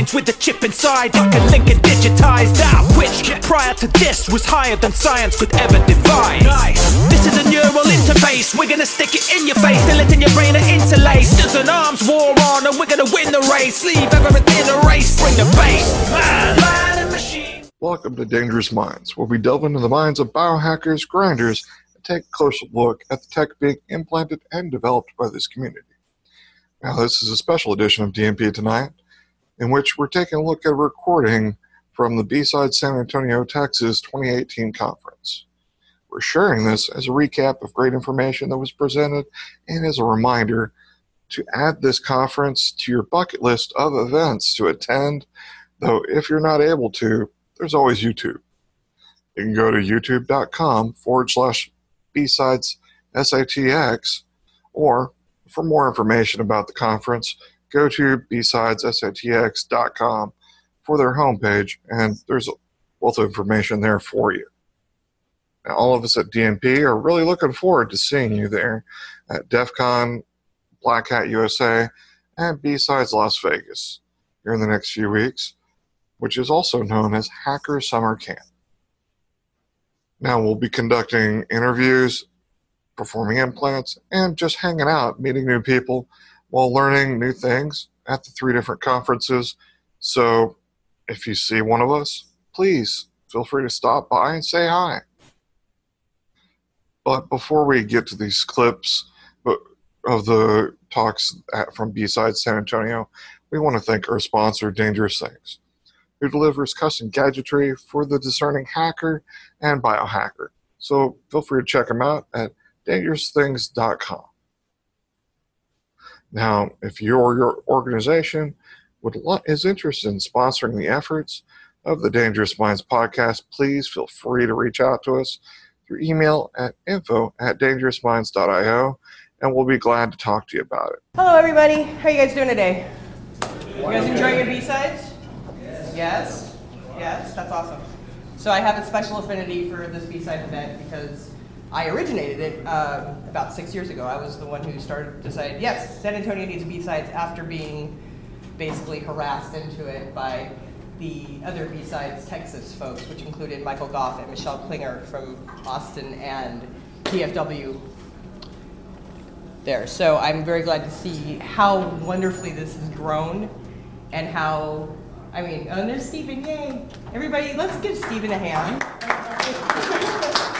minds with a chip inside, like a Lincoln digitized out, which prior to this was higher than science could ever devise. Nice. This is a neural interface. We're gonna stick it in your face, till it in your brain are interlaced. There's an arms war on, and we're gonna win the race. Leave everything a race, bring the bass. Man, man and machine. Welcome to Dangerous Minds, where we delve into the minds of biohackers, grinders, and take a closer look at the tech being implanted and developed by this community. Now, this is a special edition of DMP tonight, in which we're taking a look at a recording from the B-Side San Antonio, Texas 2018 conference. We're sharing this as a recap of great information that was presented and as a reminder to add this conference to your bucket list of events to attend, though if you're not able to, there's always YouTube. You can go to youtube.com forward slash B-Sides SATX or for more information about the conference, go to bsidessatx.com for their homepage, and there's lots of information there for you. Now, all of us at DMP are really looking forward to seeing you there at DEF CON, Black Hat USA, and B-Sides Las Vegas here in the next few weeks, which is also known as Hacker Summer Camp. Now, we'll be conducting interviews performing implants, and just hanging out, meeting new people while learning new things at the three different conferences. So if you see one of us, please feel free to stop by and say hi. But before we get to these clips of the talks at, from B-Side San Antonio, we want to thank our sponsor, Dangerous Things, who delivers custom gadgetry for the discerning hacker and biohacker. So feel free to check them out at dangerousthings.com. Now, if you or your organization would is interested in sponsoring the efforts of the Dangerous Minds podcast, please feel free to reach out to us through email at info at dangerousminds.io, and we'll be glad to talk to you about it. Hello, everybody. How are you guys doing today? You guys enjoying your B-sides? Yes. Yes? Yes? That's awesome. So I have a special affinity for this B-side event because I originated it uh, about six years ago. I was the one who started decided, yes, San Antonio needs B-sides after being basically harassed into it by the other B-sides Texas folks, which included Michael Goff and Michelle Klinger from Austin and PFW there. So I'm very glad to see how wonderfully this has grown and how, I mean, oh, there's Stephen, yay. Everybody, let's give Stephen a hand.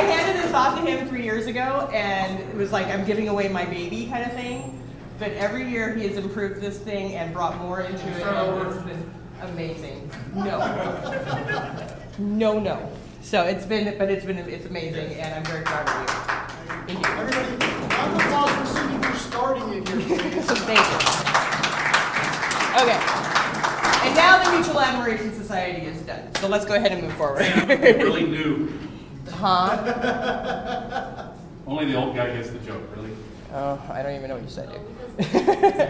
I handed this off to him three years ago, and it was like I'm giving away my baby kind of thing. But every year he has improved this thing and brought more into it. And it's been amazing. No, no, no. So it's been, but it's been, it's amazing, and I'm very proud of you. Thank you. Everybody, round of applause for Cindy for starting it here. Thank you. Okay. And now the Mutual Admiration Society is done. So let's go ahead and move forward. really new. Huh? Only the old guy gets the joke, really. Oh, I don't even know what you said, dude.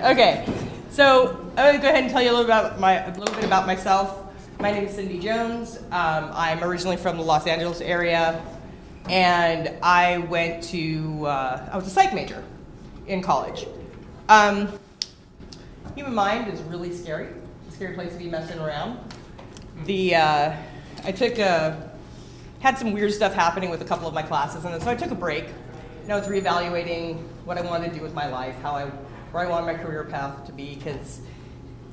okay, so I'm gonna go ahead and tell you a little about my a little bit about myself. My name is Cindy Jones. Um, I'm originally from the Los Angeles area, and I went to uh, I was a psych major in college. Um, human mind is really scary. It's a scary place to be messing around. The uh, I took a had some weird stuff happening with a couple of my classes, and so I took a break. And I was reevaluating what I wanted to do with my life, how I, where I wanted my career path to be, because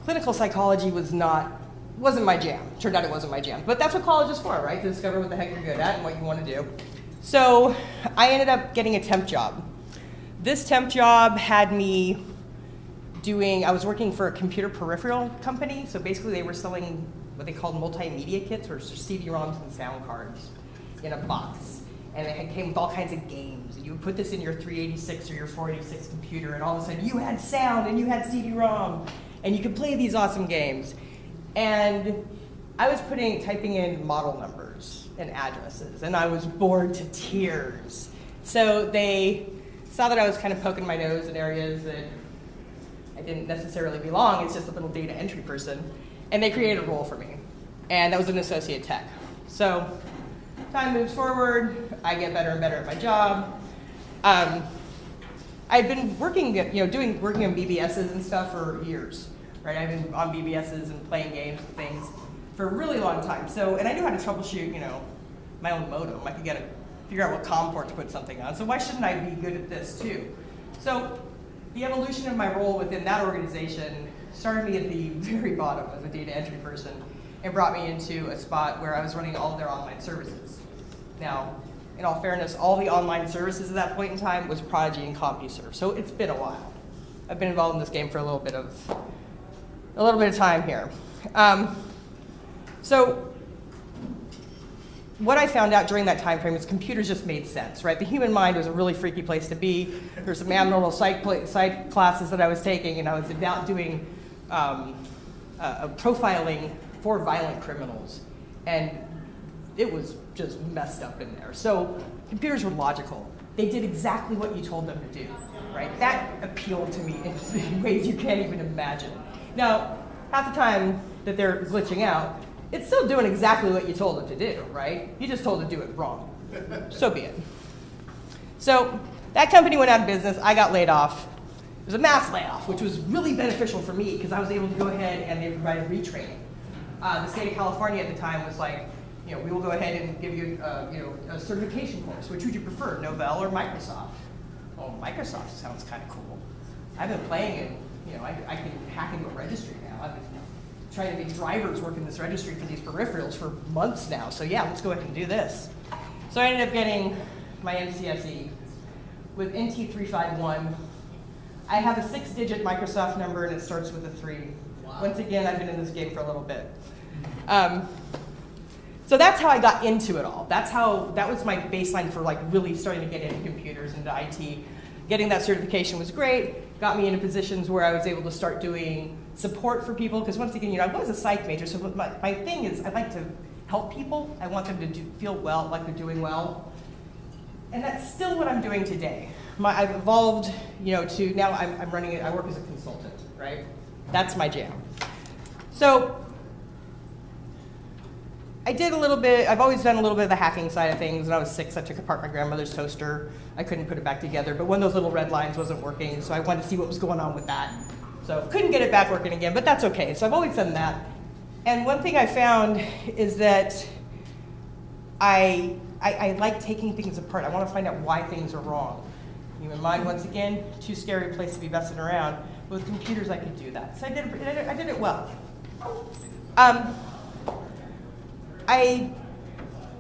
clinical psychology was not, wasn't my jam. Turned out it wasn't my jam. But that's what college is for, right? To discover what the heck you're good at and what you want to do. So I ended up getting a temp job. This temp job had me doing, I was working for a computer peripheral company. So basically, they were selling what they called multimedia kits, or CD-ROMs and sound cards in a box. And it came with all kinds of games. And you would put this in your 386 or your 486 computer, and all of a sudden you had sound and you had CD-ROM, and you could play these awesome games. And I was putting, typing in model numbers and addresses, and I was bored to tears. So they saw that I was kind of poking my nose in areas that I didn't necessarily belong. It's just a little data entry person. And they created a role for me. And that was an associate tech. So time moves forward. I get better and better at my job. Um, I'd been working, you know, doing working on BBSs and stuff for years, right? I've been on BBSs and playing games and things for a really long time. So, and I knew how to troubleshoot, you know, my own modem. I could get a figure out what COM port to put something on. So why shouldn't I be good at this too? So the evolution of my role within that organization started me at the very bottom as a data entry person and brought me into a spot where I was running all their online services. Now, in all fairness, all the online services at that point in time was Prodigy and CompuServe, so it's been a while. I've been involved in this game for a little bit of a little bit of time here. Um, so what I found out during that time frame is computers just made sense, right? The human mind was a really freaky place to be. There's some abnormal psych, psych classes that I was taking, and I was about doing um, uh, profiling for violent criminals. And it was just messed up in there. So computers were logical. They did exactly what you told them to do, right? That appealed to me in ways you can't even imagine. Now, half the time that they're glitching out, it's still doing exactly what you told it to do, right? You just told it to do it wrong. so be it. So that company went out of business. I got laid off. It was a mass layoff, which was really beneficial for me because I was able to go ahead and they provided retraining. Uh, the state of California at the time was like, you know, we will go ahead and give you, uh, you know, a certification course. Which would you prefer, Novell or Microsoft? Oh, Microsoft sounds kind of cool. I've been playing it. You know, I, I can hack into a registry now. I've been trying to make drivers work in this registry for these peripherals for months now. So yeah, let's go ahead and do this. So I ended up getting my MCSE with NT351. I have a six-digit Microsoft number and it starts with a three. Once again, I've been in this game for a little bit. Um, so that's how I got into it all. That's how, that was my baseline for like really starting to get into computers, into IT. Getting that certification was great, got me into positions where I was able to start doing support for people, because once again, you know, I was a psych major, so my, my thing is I like to help people. I want them to do, feel well, like they're doing well. And that's still what I'm doing today. My, I've evolved, you know, to now I'm, I'm running it, I work as a consultant, right? That's my jam. So I did a little bit, I've always done a little bit of the hacking side of things. When I was six, I took apart my grandmother's toaster. I couldn't put it back together, but one of those little red lines wasn't working, so I wanted to see what was going on with that. So couldn't get it back working again, but that's okay. So I've always done that. And one thing I found is that I, I, I like taking things apart. I want to find out why things are wrong. Human mind, once again, too scary a place to be messing around. With computers, I could do that. So I did I did it well. Um, I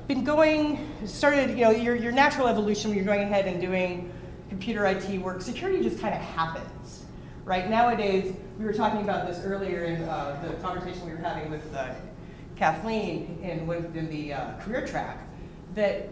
been going, started, you know, your, your natural evolution when you're going ahead and doing computer IT work, security just kind of happens right? Nowadays, we were talking about this earlier in uh, the conversation we were having with uh, Kathleen in, in the uh, career track, that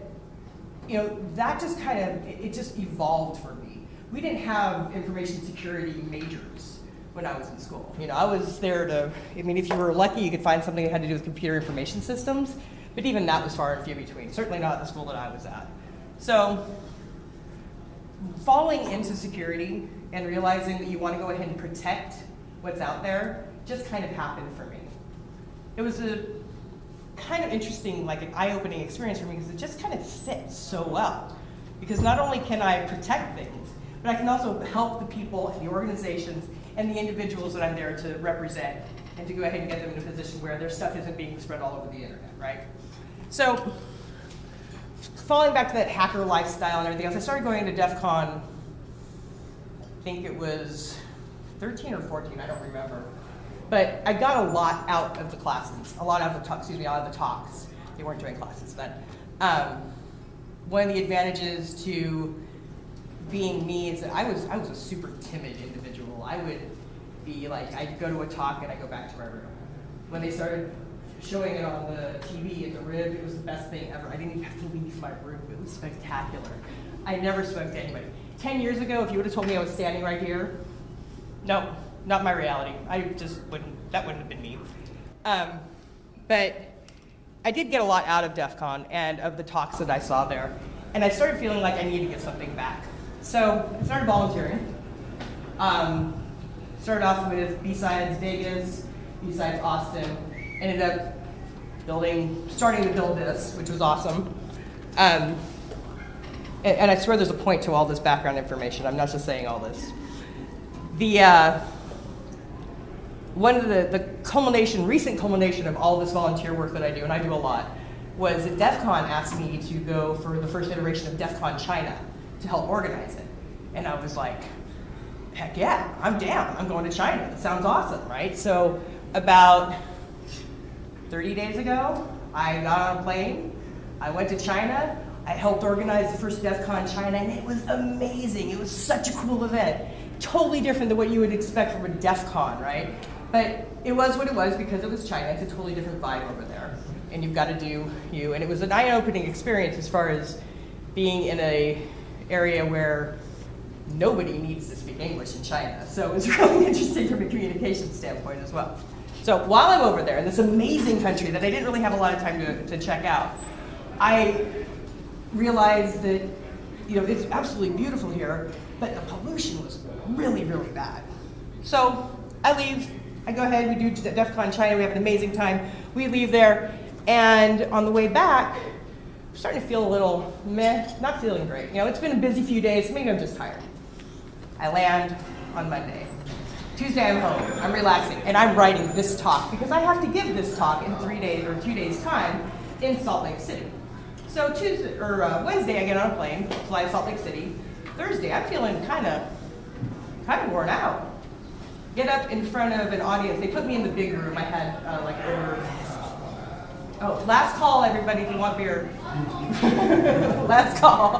you know that just kind of it, it just evolved for me. We didn't have information security majors when I was in school. You know, I was there to. I mean, if you were lucky, you could find something that had to do with computer information systems, but even that was far and few between. Certainly not the school that I was at. So, falling into security and realizing that you want to go ahead and protect what's out there just kind of happened for me. It was a kind of interesting, like an eye-opening experience for me because it just kind of fits so well. Because not only can I protect things, but I can also help the people and the organizations and the individuals that I'm there to represent and to go ahead and get them in a position where their stuff isn't being spread all over the internet, right? So, falling back to that hacker lifestyle and everything else, I started going to DEF CON I think it was 13 or 14, I don't remember. But I got a lot out of the classes, a lot out of the talks, excuse me, out of the talks. They weren't doing classes then. Um, one of the advantages to being me I was, I was a super timid individual. I would be like, I'd go to a talk and I'd go back to my room. When they started showing it on the TV at the Rio, it was the best thing ever. I didn't even have to leave my room. It was spectacular. I never spoke to anybody. 10 years ago, if you would have told me I was standing right here, no, not my reality. I just wouldn't, that wouldn't have been me. Um, but I did get a lot out of DEF CON and of the talks that I saw there. And I started feeling like I needed to get something back. So I started volunteering. Um, started off with B-Sides Vegas, B-Sides Austin. Ended up building, starting to build this, which was awesome. Um, and, and I swear there's a point to all this background information. I'm not just saying all this. The uh, one of the, the culmination, recent culmination of all this volunteer work that I do, and I do a lot, was that DEF CON asked me to go for the first iteration of DEF CON China to help organize it. And I was like, heck yeah, I'm down. I'm going to China. That sounds awesome, right? So about 30 days ago, I got on a plane. I went to China. I helped organize the first DEF CON China, and it was amazing. It was such a cool event. Totally different than what you would expect from a DEF CON, right? But it was what it was because it was China. It's a totally different vibe over there. And you've got to do you. And it was an eye-opening experience as far as being in a area where nobody needs to speak English in China. So it was really interesting from a communication standpoint as well. So while I'm over there in this amazing country that I didn't really have a lot of time to, to check out, I realized that you know it's absolutely beautiful here, but the pollution was really, really bad. So I leave, I go ahead, we do DEF CON China, we have an amazing time. We leave there, and on the way back, I'm starting to feel a little meh, not feeling great. You know, it's been a busy few days, maybe I'm just tired. I land on Monday. Tuesday I'm home, I'm relaxing, and I'm writing this talk because I have to give this talk in three days or two days time in Salt Lake City. So Tuesday or uh, Wednesday I get on a plane, fly to Salt Lake City. Thursday I'm feeling kind of kind of worn out. Get up in front of an audience. They put me in the big room. I had uh, like. Oh, last call, everybody. If you want beer, last call.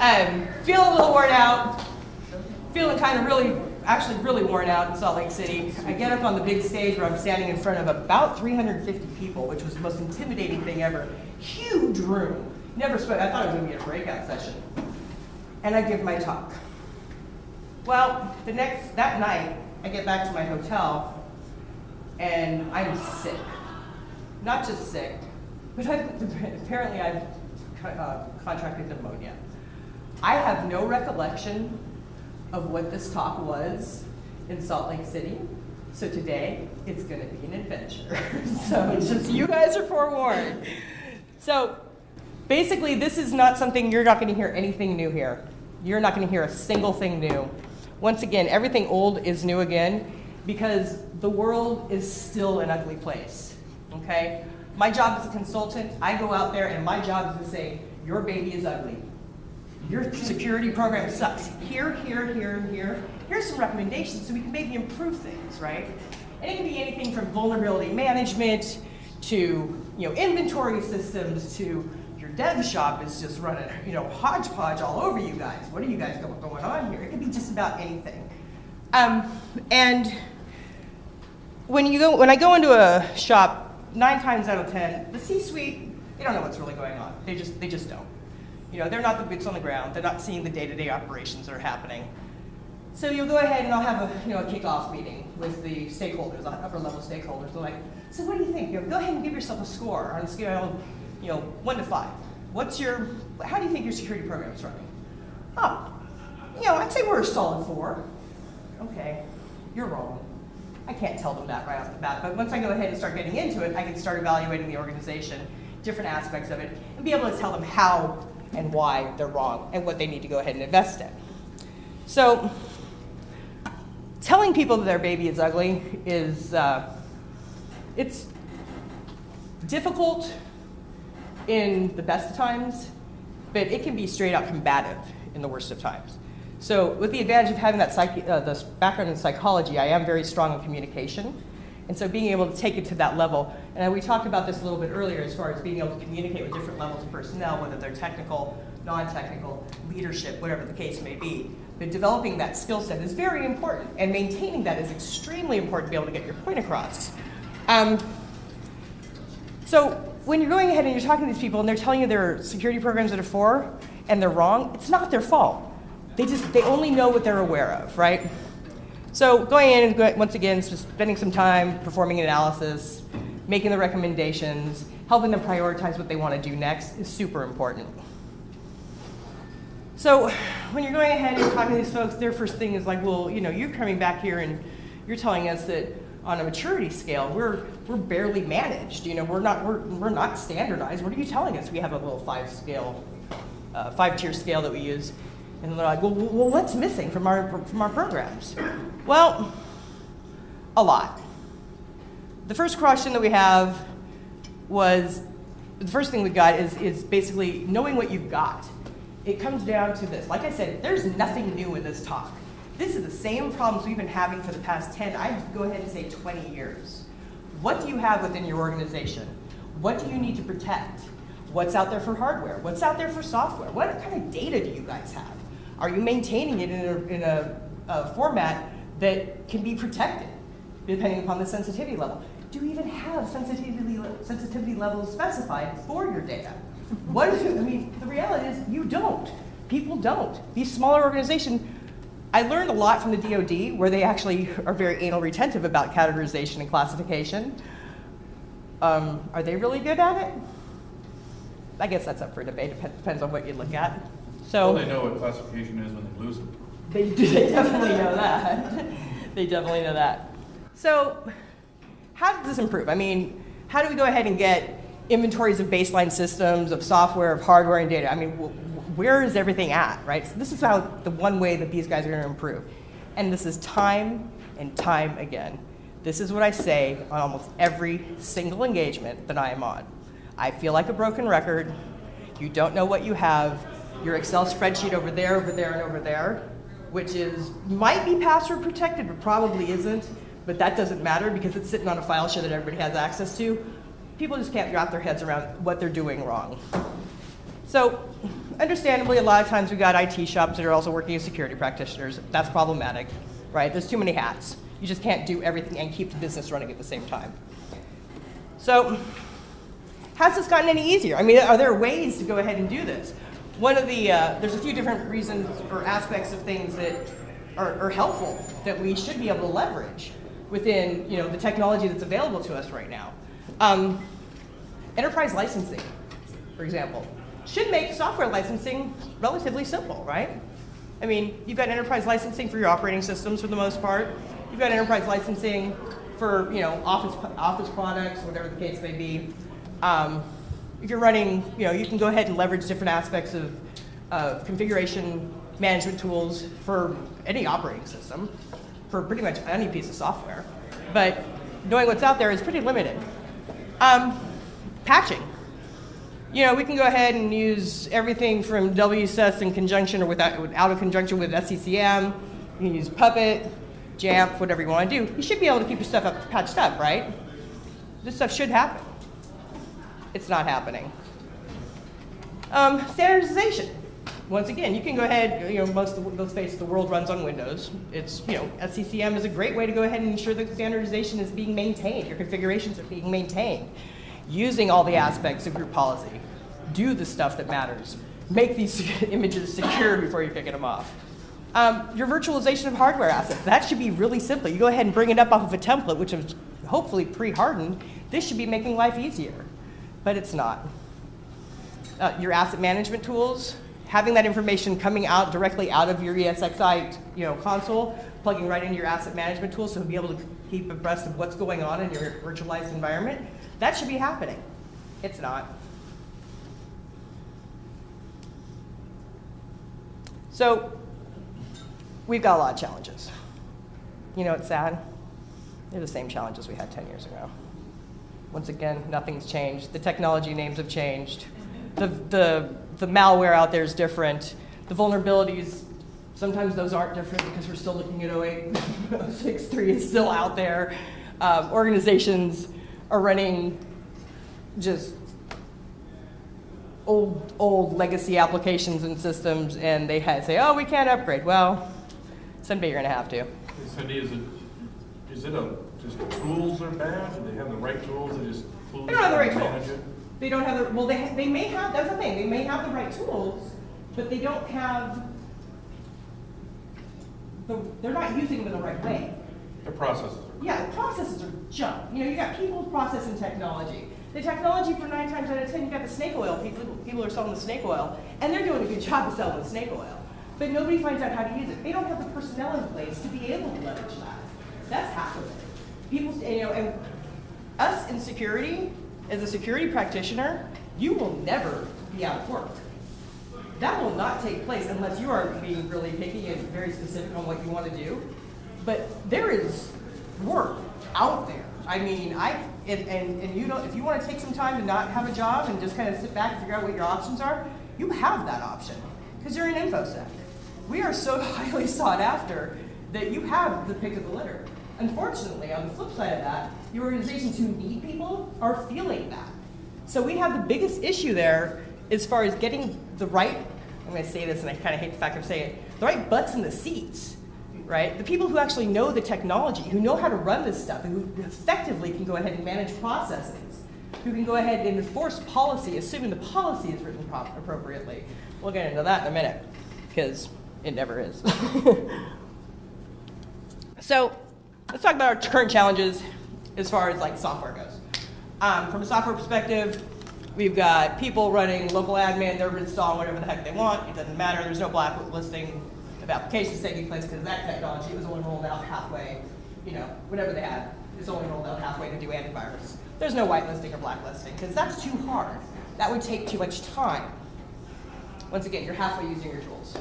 Um, feeling a little worn out. Feeling kind of really, actually really worn out in Salt Lake City. I get up on the big stage where I'm standing in front of about 350 people, which was the most intimidating thing ever. Huge room. Never spoke. I thought it was going to be a breakout session. And I give my talk. Well, the next, that night, I get back to my hotel and I'm sick. Not just sick, but I've, apparently I've uh, contracted pneumonia. I have no recollection of what this talk was in Salt Lake City. So today, it's going to be an adventure. so just you guys are forewarned. So basically, this is not something you're not going to hear anything new here. You're not going to hear a single thing new. Once again, everything old is new again because the world is still an ugly place. Okay? My job as a consultant, I go out there and my job is to say, your baby is ugly. Your security program sucks. Here, here, here, and here. Here's some recommendations so we can maybe improve things, right? And it can be anything from vulnerability management to you know inventory systems to your dev shop is just running you know hodgepodge all over you guys. What are you guys going, on here? It could be just about anything. Um, and when you go when I go into a shop, nine times out of ten, the C-suite they don't know what's really going on. They just they just don't. You know, they're not the boots on the ground. They're not seeing the day-to-day operations that are happening. So you'll go ahead and I'll have a you know a kickoff meeting with the stakeholders, upper level stakeholders. They're like, so what do you think? You know, go ahead and give yourself a score on a scale of you know one to five. What's your how do you think your security program is running? Oh, you know, I'd say we're a solid four. Okay, you're wrong. I can't tell them that right off the bat, but once I go ahead and start getting into it, I can start evaluating the organization, different aspects of it, and be able to tell them how and why they're wrong and what they need to go ahead and invest in. So, telling people that their baby is ugly is uh, it's difficult in the best of times, but it can be straight out combative in the worst of times. So, with the advantage of having that psych- uh, this background in psychology, I am very strong in communication. And so, being able to take it to that level, and we talked about this a little bit earlier as far as being able to communicate with different levels of personnel, whether they're technical, non technical, leadership, whatever the case may be. But developing that skill set is very important, and maintaining that is extremely important to be able to get your point across. Um, so, when you're going ahead and you're talking to these people and they're telling you their security programs that are for, and they're wrong, it's not their fault. They just they only know what they're aware of, right? So going in and once again, spending some time performing an analysis, making the recommendations, helping them prioritize what they want to do next is super important. So when you're going ahead and talking to these folks, their first thing is like, well, you know, you're coming back here and you're telling us that on a maturity scale, we're we're barely managed. You know, we're not we're, we're not standardized. What are you telling us? We have a little five scale uh, five-tier scale that we use. And they're like, well, well, what's missing from our, from our programs? Well, a lot. The first question that we have was, the first thing we got is, is basically knowing what you've got. It comes down to this. Like I said, there's nothing new in this talk. This is the same problems we've been having for the past 10, I'd go ahead and say 20 years. What do you have within your organization? What do you need to protect? What's out there for hardware? What's out there for software? What kind of data do you guys have? Are you maintaining it in a, in a, a format that can be protected, depending upon the sensitivity level? Do you even have sensitivity, sensitivity levels specified for your data? What is it? I mean, the reality is you don't. People don't. These smaller organizations, I learned a lot from the DoD, where they actually are very anal retentive about categorization and classification. Um, are they really good at it? I guess that's up for debate. Dep- Depends on what you look at. So Well, they know what classification is when they lose them. they, they definitely know that. they definitely know that. So, how does this improve? I mean, how do we go ahead and get inventories of baseline systems, of software, of hardware, and data? I mean, wh- wh- where is everything at, right? So this is how the one way that these guys are going to improve, and this is time and time again. This is what I say on almost every single engagement that I am on. I feel like a broken record. You don't know what you have. Your Excel spreadsheet over there, over there, and over there, which is might be password protected, but probably isn't. But that doesn't matter because it's sitting on a file share that everybody has access to. People just can't wrap their heads around what they're doing wrong. So, understandably, a lot of times we've got IT shops that are also working as security practitioners. That's problematic, right? There's too many hats. You just can't do everything and keep the business running at the same time. So, has this gotten any easier? I mean, are there ways to go ahead and do this? One of the, uh, there's a few different reasons or aspects of things that are, are helpful that we should be able to leverage within, you know, the technology that's available to us right now. Um, enterprise licensing, for example, should make software licensing relatively simple, right? I mean, you've got enterprise licensing for your operating systems for the most part. You've got enterprise licensing for, you know, office, office products, whatever the case may be. Um, you're running, you know, you can go ahead and leverage different aspects of, of configuration management tools for any operating system, for pretty much any piece of software. But knowing what's out there is pretty limited. Um, patching. You know, we can go ahead and use everything from WSUS in conjunction or without, out of conjunction with SCCM. You can use Puppet, Jamf, whatever you want to do. You should be able to keep your stuff up, patched up, right? This stuff should happen. It's not happening. Um, standardization. Once again, you can go ahead, you know, most of the, let's face it, the world runs on Windows. It's, you know, SCCM is a great way to go ahead and ensure that standardization is being maintained, your configurations are being maintained. Using all the aspects of group policy. Do the stuff that matters. Make these images secure before you're picking them off. Um, your virtualization of hardware assets, that should be really simple. You go ahead and bring it up off of a template, which is hopefully pre-hardened. This should be making life easier, but it's not. Uh, your asset management tools, having that information coming out directly out of your ESXi you know, console, plugging right into your asset management tools so you'll be able to keep abreast of what's going on in your virtualized environment, that should be happening. It's not. So we've got a lot of challenges. You know, it's sad. They're the same challenges we had 10 years ago. Once again, nothing's changed. The technology names have changed. The, the, the malware out there is different. The vulnerabilities, sometimes those aren't different because we're still looking at 08. 06.3 is still out there. Um, organizations are running just old, old legacy applications and systems, and they had, say, oh, we can't upgrade. Well, someday you're going to have to. Cindy, is it, is it a, just the tools are bad? Do they have the right tools? They just tools They don't have the right tools. it? They don't have the, well, they, they may have, that's the thing, they may have the right tools, but they don't have, the, they're not using them in the right way. The processes are. Yeah, the processes are junk. You know, you got people, process, and technology. The technology for nine times out of ten, you got the snake oil. People, people are selling the snake oil, and they're doing a good job of selling the snake oil. But nobody finds out how to use it. They don't have the personnel in place to be able to leverage that. That's half of it. People, you know, and us in security, as a security practitioner, you will never be out of work. That will not take place unless you are being really picky and very specific on what you want to do. But there is work out there. I mean, I and, and, and you know, if you want to take some time to not have a job and just kind of sit back and figure out what your options are, you have that option because you're in InfoSec. We are so highly sought after that you have the pick of the litter. Unfortunately, on the flip side of that, the organizations who need people are feeling that. So we have the biggest issue there as far as getting the right, I'm going to say this and I kind of hate the fact I'm saying it, the right butts in the seats, right? The people who actually know the technology, who know how to run this stuff, and who effectively can go ahead and manage processes, who can go ahead and enforce policy, assuming the policy is written appropriately. We'll get into that in a minute, because it never is. so let's talk about our current challenges as far as like software goes. Um, from a software perspective, we've got people running local admin, they're installing whatever the heck they want. It doesn't matter. There's no blacklisting of applications taking place because that technology was only rolled out halfway, you know, whatever they had, it's only rolled out halfway to do antivirus. There's no whitelisting or blacklisting because that's too hard. That would take too much time. Once again, you're halfway using your tools.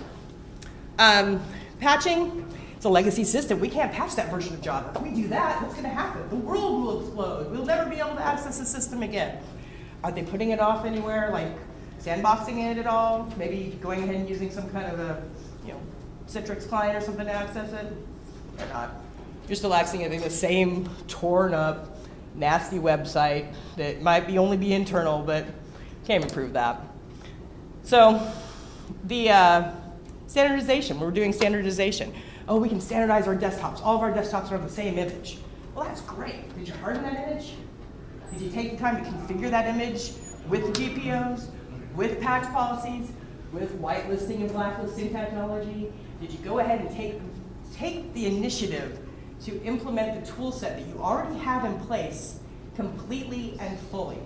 Um, patching, it's a legacy system. We can't patch that version of Java. If we do that, what's going to happen? The world will explode. We'll never be able to access the system again. Are they putting it off anywhere, like sandboxing it at all? Maybe going ahead and using some kind of a, you know, Citrix client or something to access it? Or not? You're still accessing the same torn up, nasty website that might be only be internal, but can't improve that. So the uh, standardization, we're doing standardization oh, we can standardize our desktops. All of our desktops are on the same image. Well, that's great. Did you harden that image? Did you take the time to configure that image with the GPOs, with patch policies, with whitelisting and blacklisting technology? Did you go ahead and take, take the initiative to implement the tool set that you already have in place completely and fully?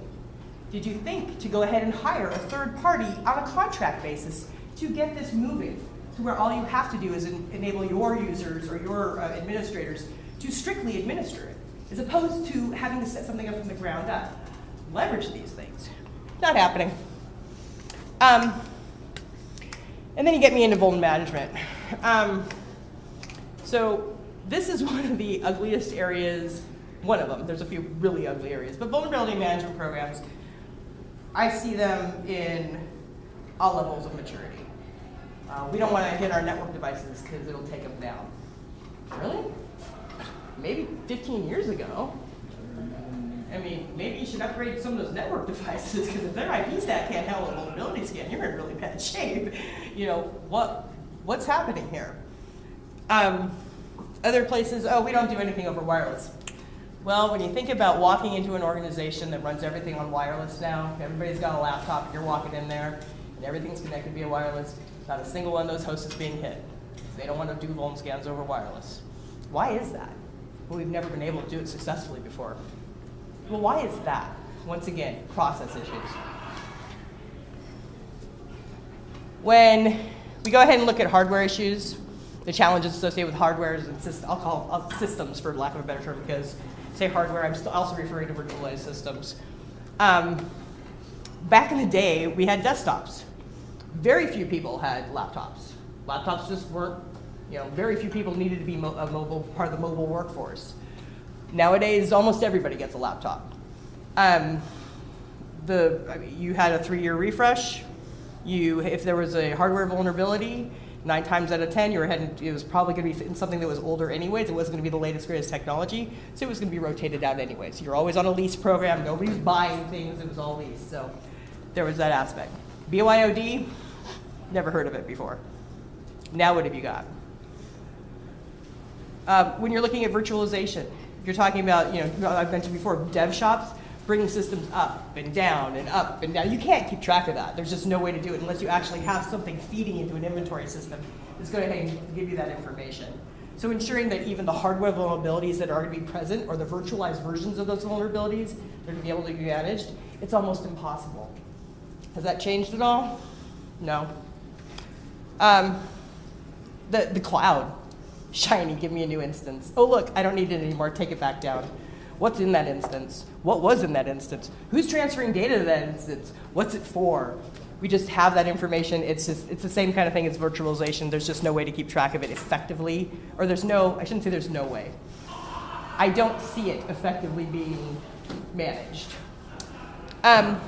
Did you think to go ahead and hire a third party on a contract basis to get this moving? Where all you have to do is en enable your users or your uh, administrators to strictly administer it, as opposed to having to set something up from the ground up. Leverage these things. Not happening. Um, and then you get me into vulnerability management. Um, so this is one of the ugliest areas, one of them, there's a few really ugly areas, but vulnerability management programs, I see them in all levels of maturity. Uh, we don't want to hit our network devices because it'll take them down. Really? Maybe 15 years ago. I mean, maybe you should upgrade some of those network devices because if their IP stack can't handle a vulnerability scan, you're in really bad shape. You know, what, what's happening here? Um, other places, oh, we don't do anything over wireless. Well, when you think about walking into an organization that runs everything on wireless now, everybody's got a laptop, you're walking in there, and everything's connected via wireless, not a single one of those hosts is being hit. They don't want to do vuln scans over wireless. Why is that? Well, we've never been able to do it successfully before. Well, why is that? Once again, process issues. When we go ahead and look at hardware issues, the challenges associated with hardware and systems, I'll call I'll, systems for lack of a better term because say hardware, I'm also referring to virtualized systems. Um, back in the day, we had desktops very few people had laptops. Laptops just weren't, you know, very few people needed to be mo a mobile part of the mobile workforce. Nowadays, almost everybody gets a laptop. Um, the, I mean, you had a three-year refresh. You, if there was a hardware vulnerability, nine times out of 10, you were heading, it was probably going to be in something that was older anyways. It wasn't going to be the latest, greatest technology. So it was going to be rotated out anyways. You're always on a lease program. Nobody's buying things. It was all leased. So there was that aspect. BYOD, Never heard of it before. Now what have you got? Uh, when you're looking at virtualization, you're talking about, you know, I've mentioned before, dev shops, bringing systems up and down and up and down. You can't keep track of that. There's just no way to do it unless you actually have something feeding into an inventory system that's going to give you that information. So ensuring that even the hardware vulnerabilities that are going to be present or the virtualized versions of those vulnerabilities are going to be able to be managed, it's almost impossible. Has that changed at all? No. Um, the, the cloud, shiny, give me a new instance. Oh, look, I don't need it anymore, take it back down. What's in that instance? What was in that instance? Who's transferring data to that instance? What's it for? We just have that information. It's just it's the same kind of thing as virtualization. There's just no way to keep track of it effectively, or there's no I shouldn't say there's no way. I don't see it effectively being managed. Um,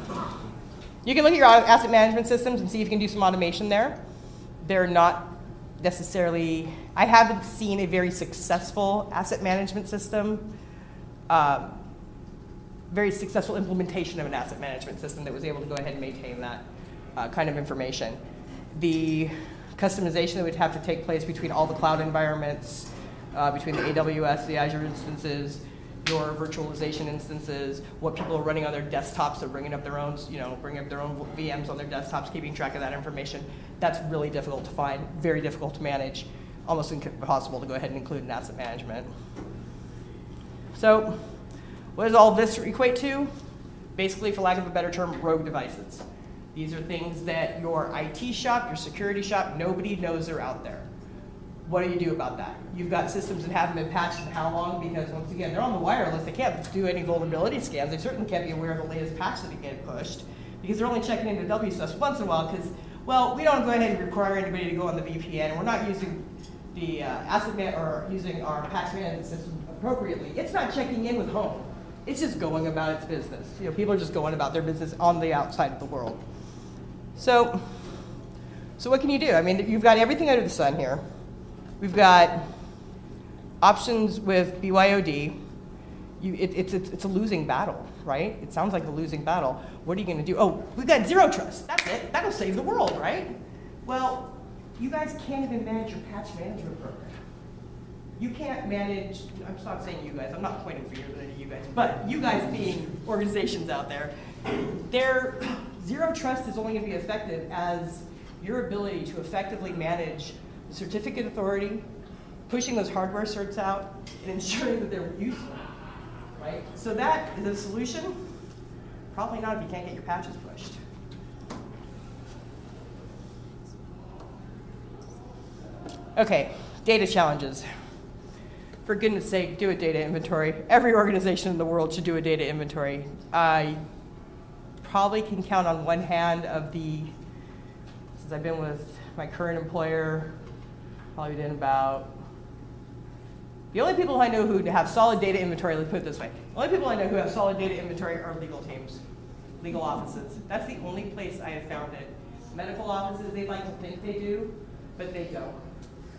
you can look at your asset management systems and see if you can do some automation there. They're not necessarily, I haven't seen a very successful asset management system, um, very successful implementation of an asset management system that was able to go ahead and maintain that uh, kind of information. The customization that would have to take place between all the cloud environments, uh, between the AWS, the Azure instances, your virtualization instances, what people are running on their desktops, they're bringing up their own, you know, bringing up their own VMs on their desktops, keeping track of that information. That's really difficult to find, very difficult to manage, almost impossible to go ahead and include in asset management. So, what does all this equate to? Basically, for lack of a better term, rogue devices. These are things that your IT shop, your security shop, nobody knows they're out there what do you do about that? You've got systems that haven't been patched in how long? Because once again, they're on the wireless. They can't do any vulnerability scans. They certainly can't be aware of the latest patch that get pushed because they're only checking into WSUS once in a while because, well, we don't go ahead and require anybody to go on the VPN. We're not using the uh, asset man or using our patch management system appropriately. It's not checking in with home. It's just going about its business. You know, people are just going about their business on the outside of the world. So, so what can you do? I mean, you've got everything under the sun here. We've got options with BYOD. You, it, it's, it's, it's a losing battle, right? It sounds like a losing battle. What are you going to do? Oh, we've got zero trust. That's it. That'll save the world, right? Well, you guys can't even manage your patch management program. You can't manage, I'm not saying you guys, I'm not pointing for you guys, but you guys being organizations out there, their zero trust is only going to be effective as your ability to effectively manage certificate authority, pushing those hardware certs out, and ensuring that they're useful, right? So that is a solution. Probably not if you can't get your patches pushed. Okay, data challenges. For goodness sake, do a data inventory. Every organization in the world should do a data inventory. I probably can count on one hand of the, since I've been with my current employer, probably did about, the only people I know who have solid data inventory, let's put it this way, the only people I know who have solid data inventory are legal teams, legal offices. That's the only place I have found it. Medical offices, they like to think they do, but they don't.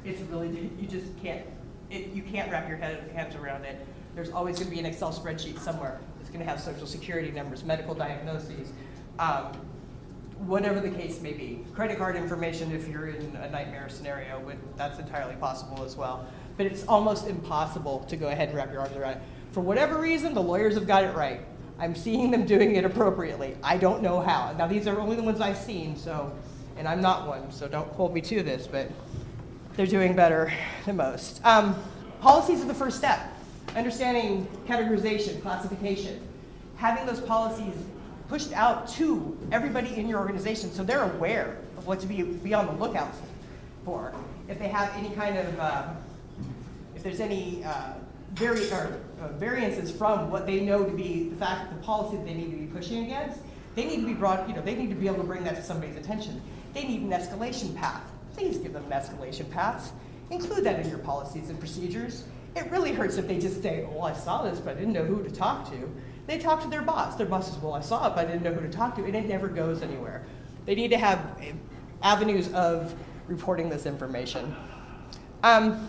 It's really, you just can't, it, you can't wrap your head, hands around it. There's always going to be an Excel spreadsheet somewhere. It's going to have social security numbers, medical diagnoses, um, whatever the case may be. Credit card information, if you're in a nightmare scenario, would, that's entirely possible as well. But it's almost impossible to go ahead and wrap your arms around it. For whatever reason, the lawyers have got it right. I'm seeing them doing it appropriately. I don't know how. Now, these are only the ones I've seen, so, and I'm not one, so don't hold me to this, but they're doing better than most. Um, policies are the first step. Understanding categorization, classification, having those policies pushed out to everybody in your organization so they're aware of what to be, be on the lookout for. If they have any kind of, uh, if there's any uh, vari or, uh, variances from what they know to be the fact the policy that they need to be pushing against, they need to be brought, you know, they need to be able to bring that to somebody's attention. They need an escalation path. Please give them an escalation path. Include that in your policies and procedures. It really hurts if they just say, well, I saw this, but I didn't know who to talk to. They talk to their boss. Their boss says, well, I saw it, but I didn't know who to talk to, and it never goes anywhere. They need to have avenues of reporting this information. Um,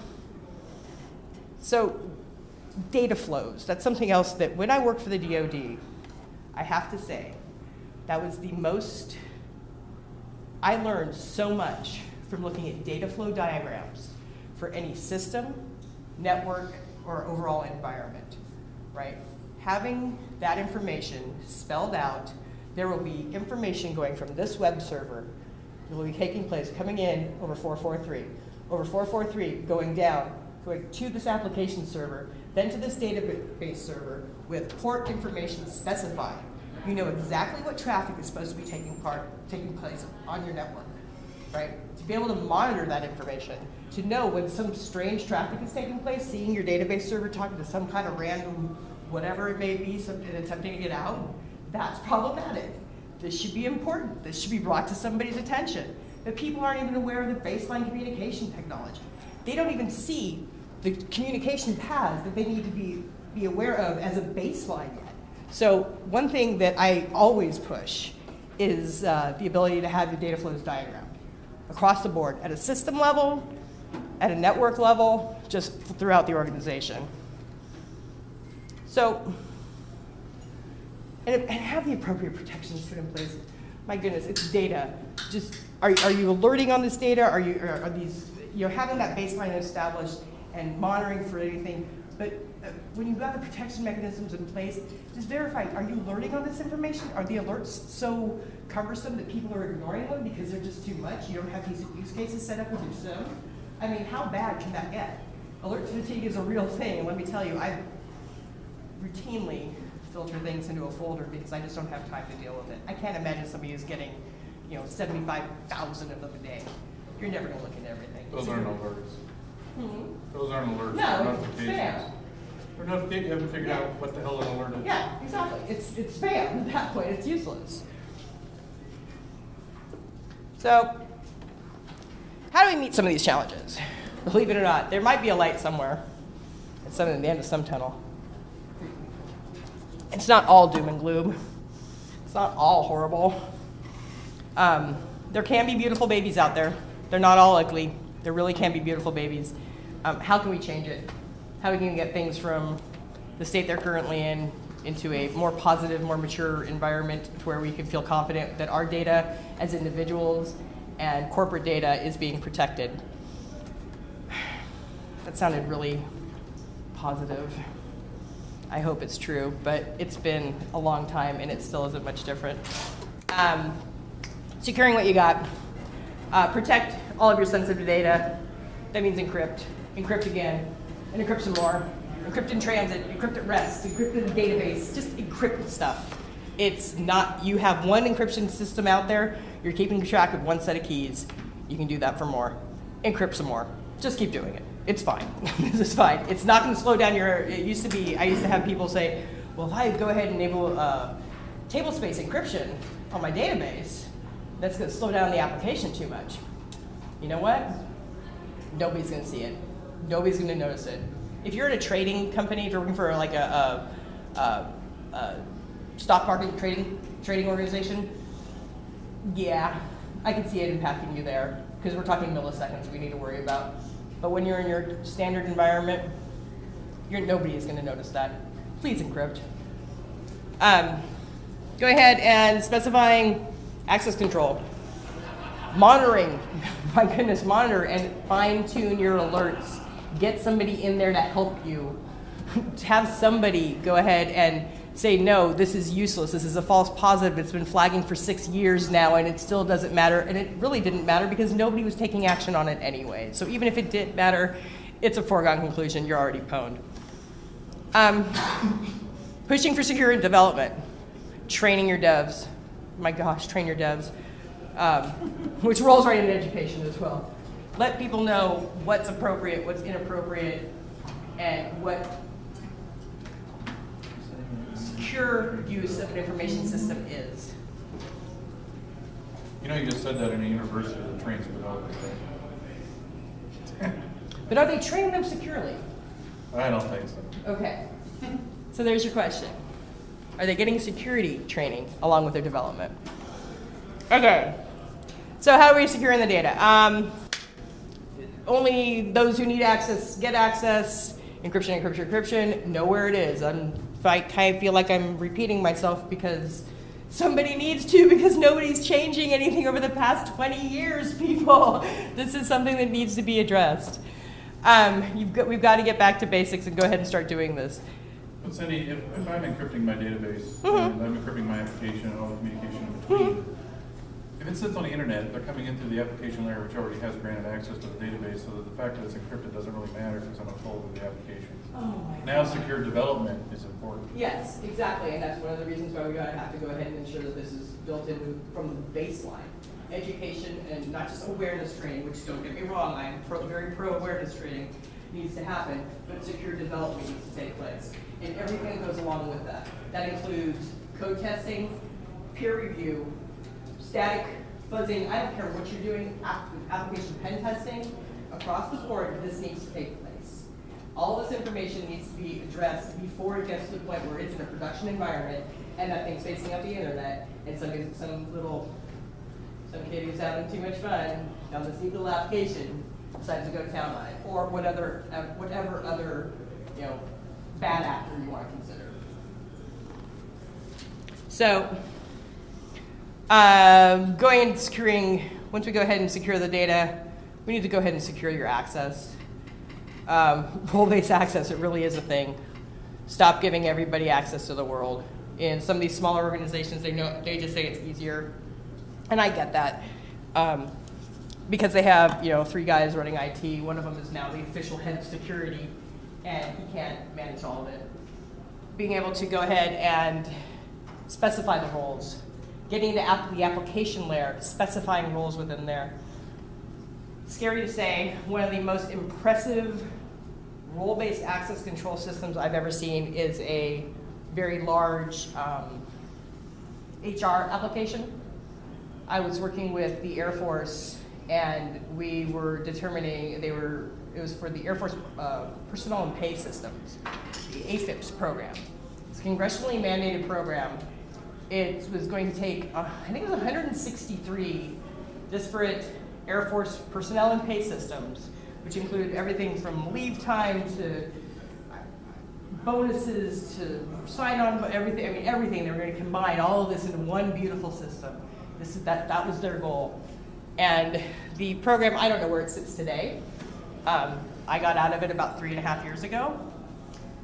so data flows, that's something else that when I worked for the DoD, I have to say, that was the most, I learned so much from looking at data flow diagrams for any system, network, or overall environment, right? having that information spelled out, there will be information going from this web server that will be taking place, coming in over 443, over 443, going down, going to this application server, then to this database server with port information specified. You know exactly what traffic is supposed to be taking part, taking place on your network, right? To be able to monitor that information, to know when some strange traffic is taking place, seeing your database server talking to some kind of random whatever it may be, some, attempting to get out, that's problematic. This should be important. This should be brought to somebody's attention. But people aren't even aware of the baseline communication technology. They don't even see the communication paths that they need to be, be aware of as a baseline yet. So one thing that I always push is uh, the ability to have your data flows diagram across the board at a system level, at a network level, just throughout the organization. So, and, and have the appropriate protections put in place. My goodness, it's data. Just are, are you alerting on this data? Are you are, are these you know having that baseline established and monitoring for anything? But uh, when you've got the protection mechanisms in place, just verify, are you alerting on this information? Are the alerts so cumbersome that people are ignoring them because they're just too much? You don't have these use cases set up with your SIEM? I mean, how bad can that get? Alert fatigue is a real thing, let me tell you, I routinely filter things into a folder because I just don't have time to deal with it. I can't imagine somebody who's getting, you know, 75,000 of them a day. You're never gonna look at everything. Those aren't alerts. Mhm. Those aren't alerts. No, they're it's notifications. spam. They're notifications, you haven't figured Yeah. out what the hell an alert is. Yeah, exactly. It's, it's spam at that point. It's useless. So, how do we meet some of these challenges? Believe it or not, there might be a light somewhere at some at the end of some tunnel. It's not all doom and gloom. It's not all horrible. Um, there can be beautiful babies out there. They're not all ugly. There really can be beautiful babies. Um, how can we change it? How we can get things from the state they're currently in into a more positive, more mature environment to where we can feel confident that our data as individuals and corporate data is being protected. That sounded really positive. I hope it's true, but it's been a long time and it still isn't much different. Um, securing what you got. Uh, protect all of your sensitive data. That means encrypt. Encrypt again, and encrypt some more. Encrypt in transit, encrypt at rest, encrypt in the database. Just encrypt stuff. It's not, you have one encryption system out there, you're keeping track of one set of keys. You can do that for more. Encrypt some more. Just keep doing it. It's fine. this is fine. It's not going to slow down your. It used to be. I used to have people say, "Well, if I go ahead and enable uh, table space encryption on my database, that's going to slow down the application too much." You know what? Nobody's going to see it. Nobody's going to notice it. If you're in a trading company, if you're working for like a, a, a, a stock market trading trading organization, yeah, I can see it impacting you there because we're talking milliseconds we need to worry about. But when you're in your standard environment, nobody is going to notice that. Please encrypt. Um, go ahead and specifying access control. Monitoring, my goodness, monitor and fine tune your alerts. Get somebody in there to help you. Have somebody go ahead and say, no, this is useless. This is a false positive. It's been flagging for six years now and it still doesn't matter. And it really didn't matter because nobody was taking action on it anyway. So even if it did matter, it's a foregone conclusion. You're already pwned. Um, pushing for secure development. Training your devs. My gosh, train your devs. Um, which rolls right into education as well. Let people know what's appropriate, what's inappropriate, and what secure use of an information system is. You know, you just said that in a university that trains developers. But are they training them securely? I don't think so. Okay. So there's your question. Are they getting security training along with their development? Okay. So how are we securing the data? Um, only those who need access get access. Encryption, encryption, encryption. Know where it is. I'm, I kind of feel like I'm repeating myself because somebody needs to because nobody's changing anything over the past 20 years, people. This is something that needs to be addressed. Um, you've got, we've got to get back to basics and go ahead and start doing this. But Cindy, if, if I'm encrypting my database, Mhm. and I'm encrypting my application and all the communication in between, if it sits on the internet, they're coming in through the application layer, which already has granted access to the database, so that the fact that it's encrypted doesn't really matter because I'm unfolding the application. Now, secure development is important. Yes, exactly, and that's one of the reasons why we gotta have to go ahead and ensure that this is built in from the baseline. Education and not just awareness training, which don't get me wrong, I'm pro, very pro-awareness training, needs to happen, but secure development needs to take place. And everything that goes along with that. That includes code testing peer review, static fuzzing, I don't care what you're doing, application pen testing, across the board, this needs to take place. All this information needs to be addressed before it gets to the point where it's in a production environment and that thing's facing up the internet and some, some little, some kid who's having too much fun down this little application decides to go to town on it, or what other, uh, whatever other, you know, bad actor you want to consider. So, um, going and securing, once we go ahead and secure the data, we need to go ahead and secure your access. Um, role-based access, it really is a thing. Stop giving everybody access to the world. In some of these smaller organizations, they know they just say it's easier, and I get that. Um, because they have, you know, three guys running IT. One of them is now the official head of security, and he can't manage all of it. Being able to go ahead and specify the roles, getting to app- the application layer, specifying roles within there. Scary to say, one of the most impressive role-based access control systems I've ever seen is a very large um, HR application. I was working with the Air Force, and we were determining they were. It was for the Air Force uh, Personnel and Pay Systems, the AF-IPPS program. It's a congressionally mandated program. It was going to take, uh, I think it was 163 disparate Air Force personnel and pay systems, which included everything from leave time to bonuses to sign on, everything, I mean, everything. They were going to combine all of this into one beautiful system. This is, that, that was their goal. And the program, I don't know where it sits today. Um, I got out of it about three and a half years ago.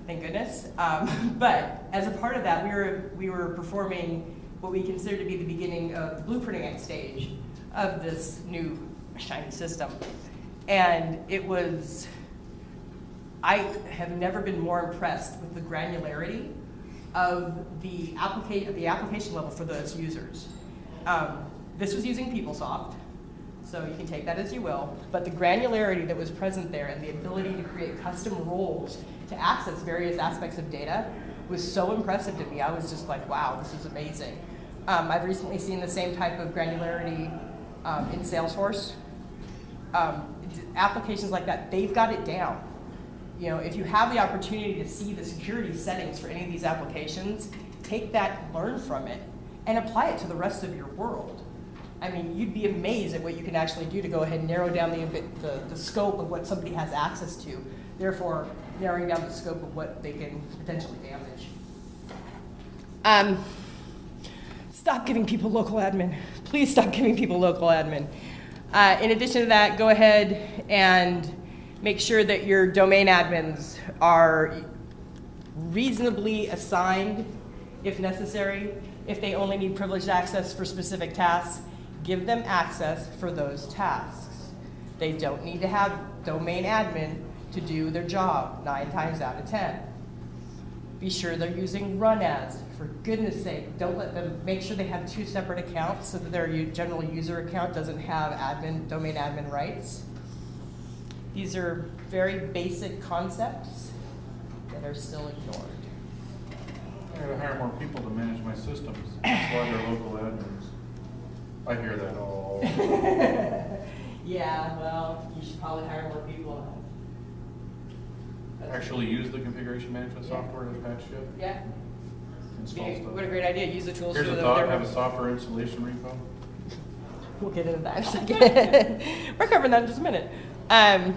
Thank goodness. Um, but as a part of that, we were, we were performing what we consider to be the beginning of the blueprinting stage of this new shiny system. And it was I have never been more impressed with the granularity of the application, the application level for those users. Um, this was using PeopleSoft, so you can take that as you will, but the granularity that was present there and the ability to create custom roles to access various aspects of data was so impressive to me. I was just like, wow, this is amazing. Um, I've recently seen the same type of granularity um, in Salesforce. Um, applications like that, they've got it down you know, if you have the opportunity to see the security settings for any of these applications, take that, learn from it, and apply it to the rest of your world. I mean, you'd be amazed at what you can actually do to go ahead and narrow down the, the, the scope of what somebody has access to, therefore narrowing down the scope of what they can potentially damage. Um, stop giving people local admin. Please stop giving people local admin. Uh, in addition to that, go ahead and make sure that your domain admins are reasonably assigned if necessary. If they only need privileged access for specific tasks, give them access for those tasks. They don't need to have domain admin to do their job nine times out of 10. Be sure they're using run as. For goodness sake, don't let them, make sure they have two separate accounts so that their general user account doesn't have admin, domain admin rights. These are very basic concepts that are still ignored. I gotta hire more people to manage my systems. That's why they're local admins. I hear that all. Yeah, well, you should probably hire more people. Actually use the configuration management software to patch shit, Yeah, install Yeah, stuff. what a great idea, use the tools. Here's so a that thought, have a software installation repo. We'll get into that in a second. We're covering that in just a minute. Um,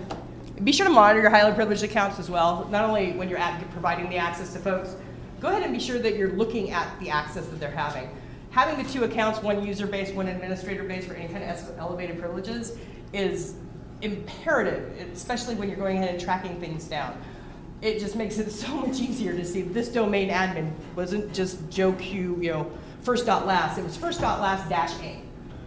be sure to monitor your highly privileged accounts as well. Not only when you're at, providing the access to folks, go ahead and be sure that you're looking at the access that they're having. Having the two accounts, one user base, one administrator base for any kind of es- elevated privileges is imperative, especially when you're going ahead and tracking things down. It just makes it so much easier to see this domain admin wasn't just Joe Q, you know, first dot last. It was first dot last dash A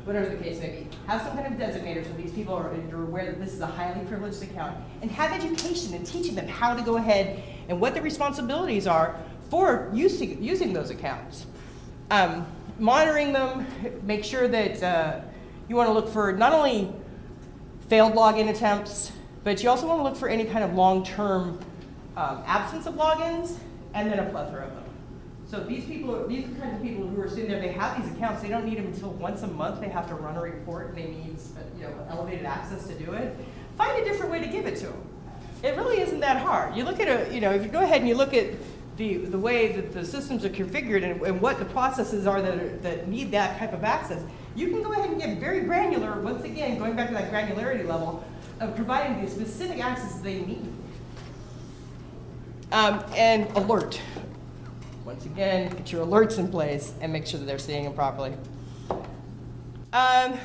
whatever the case may be. Have some kind of designator so these people are you're aware that this is a highly privileged account, and have education and teaching them how to go ahead and what the responsibilities are for using, using those accounts. Um, monitoring them, make sure that uh, you want to look for not only failed login attempts, but you also want to look for any kind of long-term um, absence of logins, and then a plethora of them. So these people, these are kinds of people who are sitting there, they have these accounts, they don't need them until once a month, they have to run a report, they need, you know, elevated access to do it. Find a different way to give it to them. It really isn't that hard. You look at a, you know, if you go ahead and you look at the, the way that the systems are configured and, and what the processes are that, are that need that type of access, you can go ahead and get very granular, once again, going back to that granularity level, of providing the specific access they need. Um, and alert. Once again, get your alerts in place and make sure that they're seeing them properly. Um,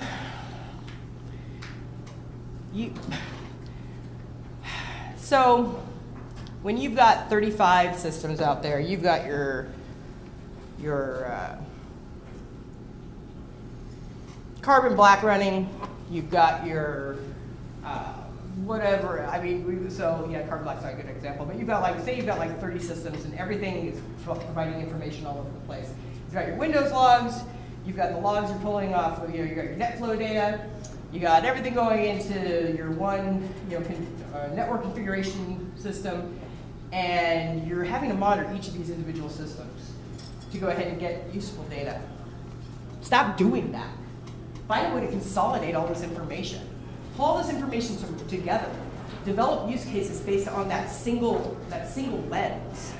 you, so, when you've got 35 systems out there, you've got your your uh, carbon black running, you've got your whatever. I mean, we, so yeah, carbon black's not a good example, but you've got like say you've got like 30 systems and everything is providing information all over the place. You've got your Windows logs, you've got the logs you're pulling off of, you know, you got your NetFlow data, you got everything going into your one you know, con, uh, network configuration system, and you're having to monitor each of these individual systems to go ahead and get useful data. Stop doing that. Find a way to consolidate all this information. Pull this information together. Develop use cases based on that single, that single lens.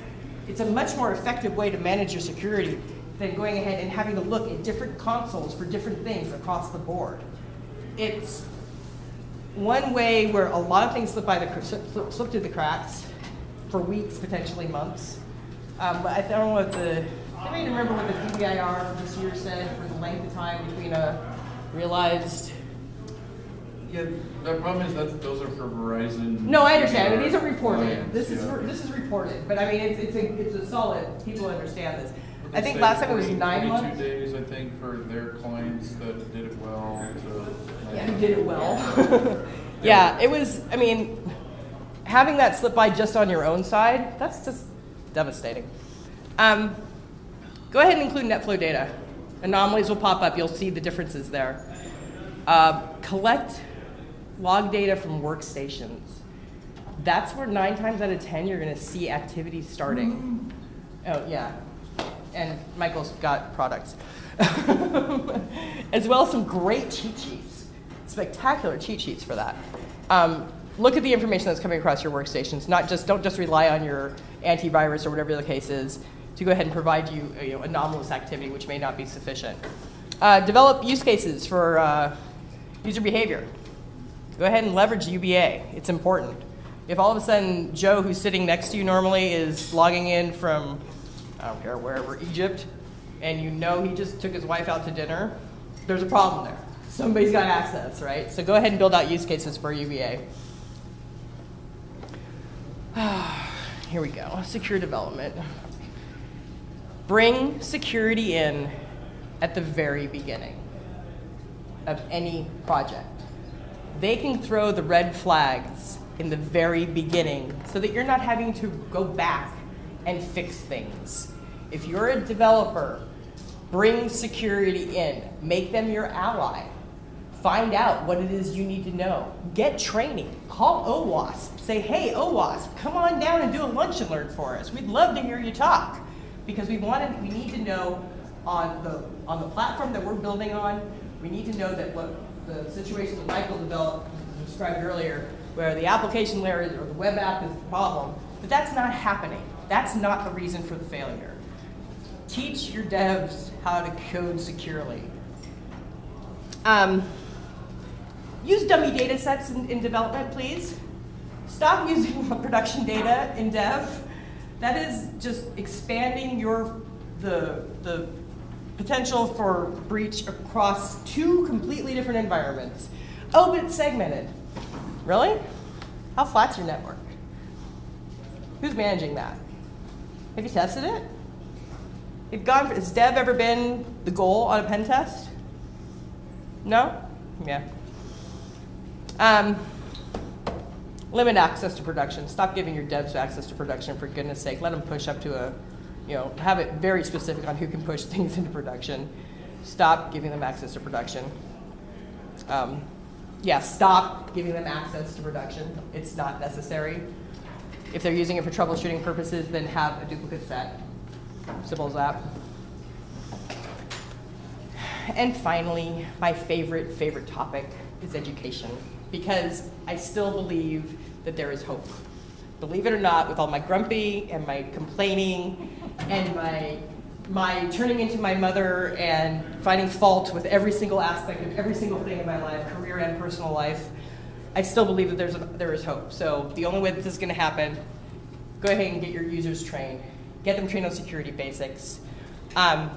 It's a much more effective way to manage your security than going ahead and having to look at different consoles for different things across the board. It's one way where a lot of things slip by the slip, slip through the cracks for weeks, potentially months. Um, but I don't know what the I don't even remember what the DBIR this year said for the length of time between a realized. Yeah, the problem is that those are for Verizon. No, I understand. I mean, these are reported. This is for, this is reported, but I mean, it's, it's a it's a solid. People understand this. I think last time it was 40 nine 42 months. days, I think, for their clients that did it well to. Yeah, who did it well. yeah, it was. I mean, having that slip by just on your own side, that's just devastating. Um, go ahead and include NetFlow data. Anomalies will pop up. You'll see the differences there. Uh, collect log data from workstations. That's where nine times out of ten you're going to see activity starting. Oh yeah, and Michael's got products, as well as some great cheat sheets, spectacular cheat sheets for that. Um, look at the information that's coming across your workstations. Not just don't just rely on your antivirus or whatever the case is to go ahead and provide you, you know, anomalous activity, which may not be sufficient. Uh, develop use cases for uh, user behavior. Go ahead and leverage UBA. It's important. If all of a sudden Joe, who's sitting next to you normally, is logging in from, I don't care, wherever, Egypt, and you know he just took his wife out to dinner, there's a problem there. Somebody's got access, right? So go ahead and build out use cases for UBA. Here we go, secure development. Bring security in at the very beginning of any project. They can throw the red flags in the very beginning so that you're not having to go back and fix things. If you're a developer, bring security in, make them your ally. Find out what it is you need to know. Get training. Call OWASP. Say, hey, OWASP, come on down and do a lunch and learn for us. We'd love to hear you talk because we wanted, we need to know on the on the platform that we're building on. We need to know that what the situation that Michael developed described earlier, where the application layer or the web app is the problem, but that's not happening. That's not the reason for the failure. Teach your devs how to code securely. Um, use dummy data sets in, in development, please. Stop using production data in dev. That is just expanding your the the potential for breach across two completely different environments. Oh, but it's segmented. Really? How flat's your network? Who's managing that? Have you tested it? Have gone, has dev ever been the goal on a pen test? No? Yeah. Um, limit access to production. Stop giving your devs access to production for goodness sake. Let them push up to a, you know, have it very specific on who can push things into production. Stop giving them access to production. Um, yeah, stop giving them access to production. It's not necessary. If they're using it for troubleshooting purposes, then have a duplicate set. Simple as that. And finally, my favorite, favorite topic is education because I still believe that there is hope. Believe it or not, with all my grumpy and my complaining and my my turning into my mother and finding fault with every single aspect of every single thing in my life, career and personal life, I still believe that there's a, there is hope. So the only way that this is going to happen, go ahead and get your users trained. Get them trained on security basics. Um,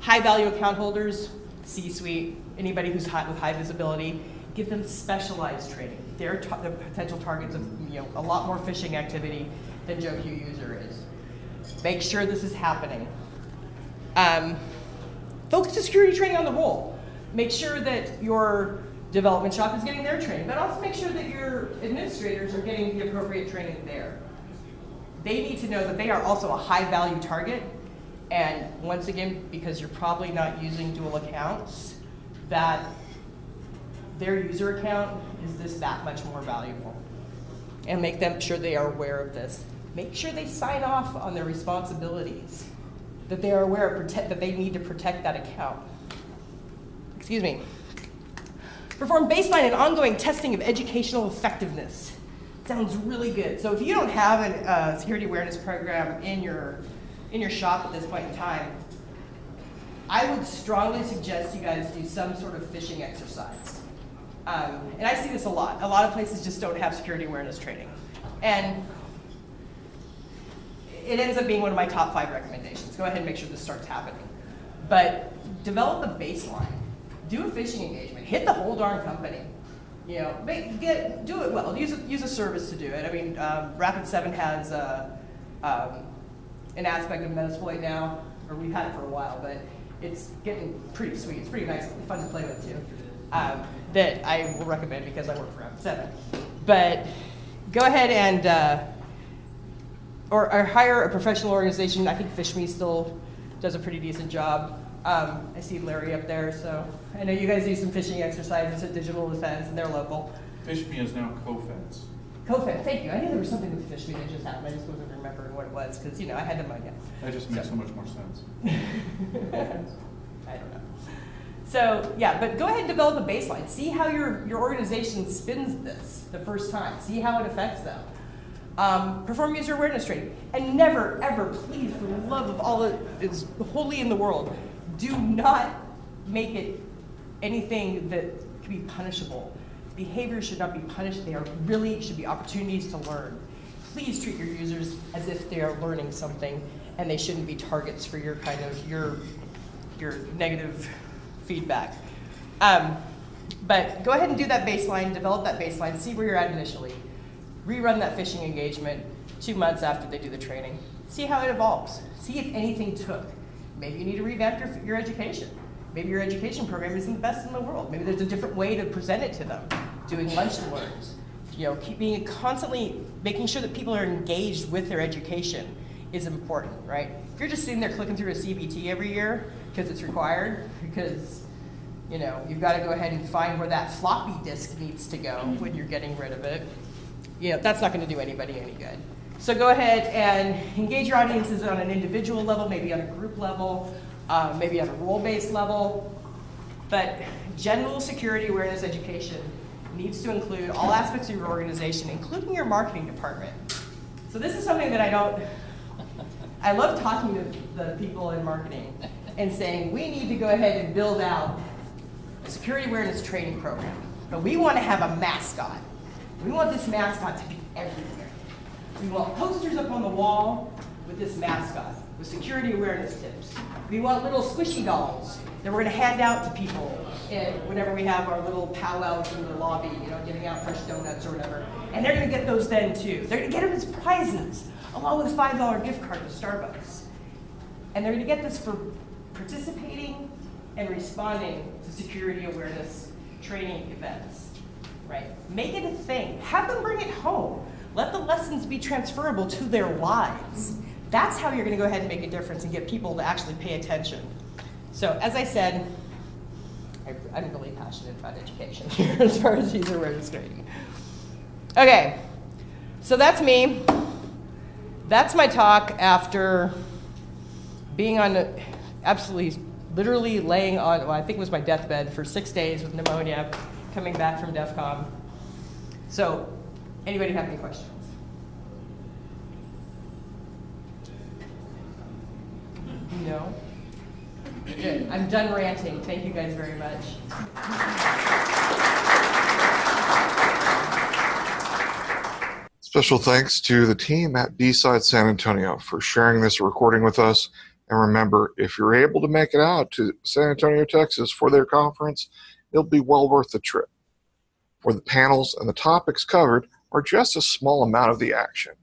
high value account holders, C-suite, anybody who's high, with high visibility, give them specialized training. They're, they're potential targets of you know, a lot more phishing activity than Joe Q user is. Make sure this is happening. Um, focus the security training on the role. Make sure that your development shop is getting their training, but also make sure that your administrators are getting the appropriate training there. They need to know that they are also a high value target. And once again, because you're probably not using dual accounts, that their user account is this that much more valuable. And make them sure they are aware of this. Make sure they sign off on their responsibilities that they are aware of protect, that they need to protect that account. Excuse me. Perform baseline and ongoing testing of educational effectiveness. Sounds really good. So if you don't have a uh, security awareness program in your in your shop at this point in time, I would strongly suggest you guys do some sort of phishing exercise. Um, and I see this a lot. A lot of places just don't have security awareness training. And it ends up being one of my top five recommendations. Go ahead and make sure this starts happening. But develop a baseline. Do a phishing engagement. Hit the whole darn company. You know, make, get, do it well. Use a, use a service to do it. I mean, um, Rapid7 has uh, um, an aspect of Metasploit now, or we've had it for a while, but it's getting pretty sweet. It's pretty nice fun to play with too. Um, that I will recommend because I work for Rapid7. But go ahead and uh, or, or, hire a professional organization. I think PhishMe still does a pretty decent job. Um, I see Larry up there, so I know you guys do some phishing exercises at Digital Defense, and they're local. PhishMe is now Cofense. Cofense, thank you. I knew there was something with PhishMe that just happened. I just wasn't remembering what it was because you know I had idea. That just makes so, so much more sense. I don't know. So yeah, but go ahead and develop a baseline. See how your your organization spins this the first time. See how it affects them. Um, perform user awareness training. And never, ever, please, for the love of all that is holy in the world, do not make it anything that can be punishable. Behaviors should not be punished. They are really should be opportunities to learn. Please treat your users as if they are learning something and they shouldn't be targets for your kind of your your negative feedback. Um, but go ahead and do that baseline, develop that baseline, see where you're at initially rerun that phishing engagement two months after they do the training. See how it evolves. See if anything took. Maybe you need to revamp your, your education. Maybe your education program isn't the best in the world. Maybe there's a different way to present it to them. Doing lunch and learns. You know, keeping constantly making sure that people are engaged with their education is important, right? If you're just sitting there clicking through a CBT every year because it's required, because you know, you've got to go ahead and find where that floppy disk needs to go when you're getting rid of it you know, that's not going to do anybody any good. So go ahead and engage your audiences on an individual level, maybe on a group level, uh, maybe on a role-based level. But general security awareness education needs to include all aspects of your organization, including your marketing department. So this is something that I don't, I love talking to the people in marketing and saying, we need to go ahead and build out a security awareness training program. But we want to have a mascot. We want this mascot to be everywhere. We want posters up on the wall with this mascot, with security awareness tips. We want little squishy dolls that we're going to hand out to people eh, whenever we have our little powwows in the lobby, you know, giving out fresh donuts or whatever. And they're going to get those then too. They're going to get them as prizes, along with a $5 gift card to Starbucks. And they're going to get this for participating and responding to security awareness training events right? Make it a thing. Have them bring it home. Let the lessons be transferable to their lives. That's how you're going to go ahead and make a difference and get people to actually pay attention. So, as I said, I'm really passionate about education here as far as user training. Okay, so that's me. That's my talk after being on, absolutely, literally laying on, well, I think it was my deathbed for six days with pneumonia, coming back from DEF CON. So, anybody have any questions? No? Good. I'm done ranting. Thank you guys very much. Special thanks to the team at BSides San Antonio for sharing this recording with us. And remember, if you're able to make it out to San Antonio, Texas for their conference, it'll be well worth the trip. For the panels and the topics covered are just a small amount of the action.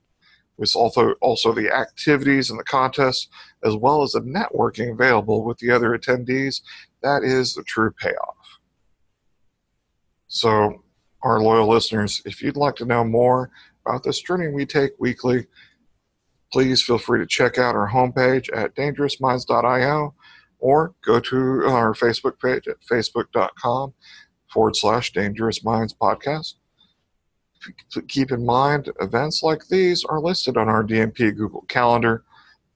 With also, also the activities and the contests, as well as the networking available with the other attendees, that is the true payoff. So, our loyal listeners, if you'd like to know more about this journey we take weekly, please feel free to check out our homepage at dangerousminds.io or go to our Facebook page at facebook.com forward slash dangerous minds podcast. Keep in mind, events like these are listed on our DMP Google Calendar.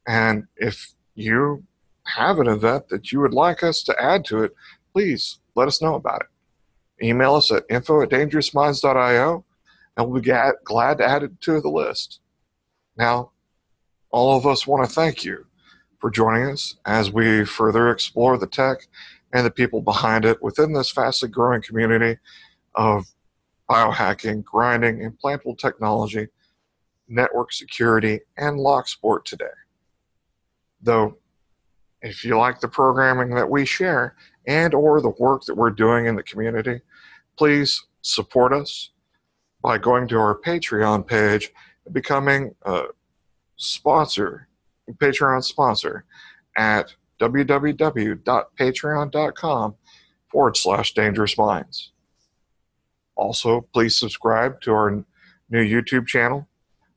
And if you have an event that you would like us to add to it, please let us know about it. Email us at info at dangerousminds.io and we'll be glad to add it to the list. Now, all of us want to thank you for joining us as we further explore the tech and the people behind it within this fastly growing community of biohacking, grinding, implantable technology, network security, and lock sport today. Though, if you like the programming that we share and or the work that we're doing in the community, please support us by going to our Patreon page and becoming a sponsor, Patreon sponsor at www.patreon.com forward slash dangerous minds. Also, please subscribe to our new YouTube channel.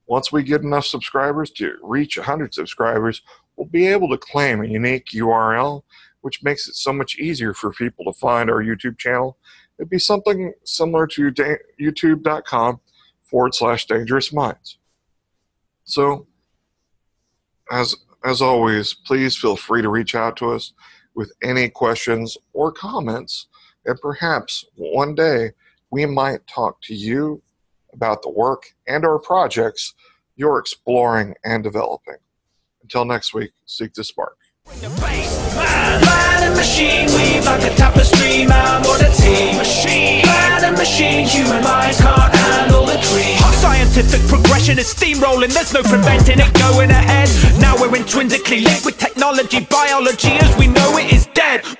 Once we get enough subscribers to reach 100 subscribers, we'll be able to claim a unique URL, which makes it so much easier for people to find our YouTube channel It'd be something similar to da- youtube.com forward slash dangerous minds. So, as, as always, please feel free to reach out to us with any questions or comments, and perhaps one day we might talk to you about the work and our projects you're exploring and developing. Until next week, seek the spark. Machine, human minds can't handle the dream. Scientific progression is steamrolling, there's no preventing it going ahead. Now we're intrinsically linked with technology, biology as we know it is dead.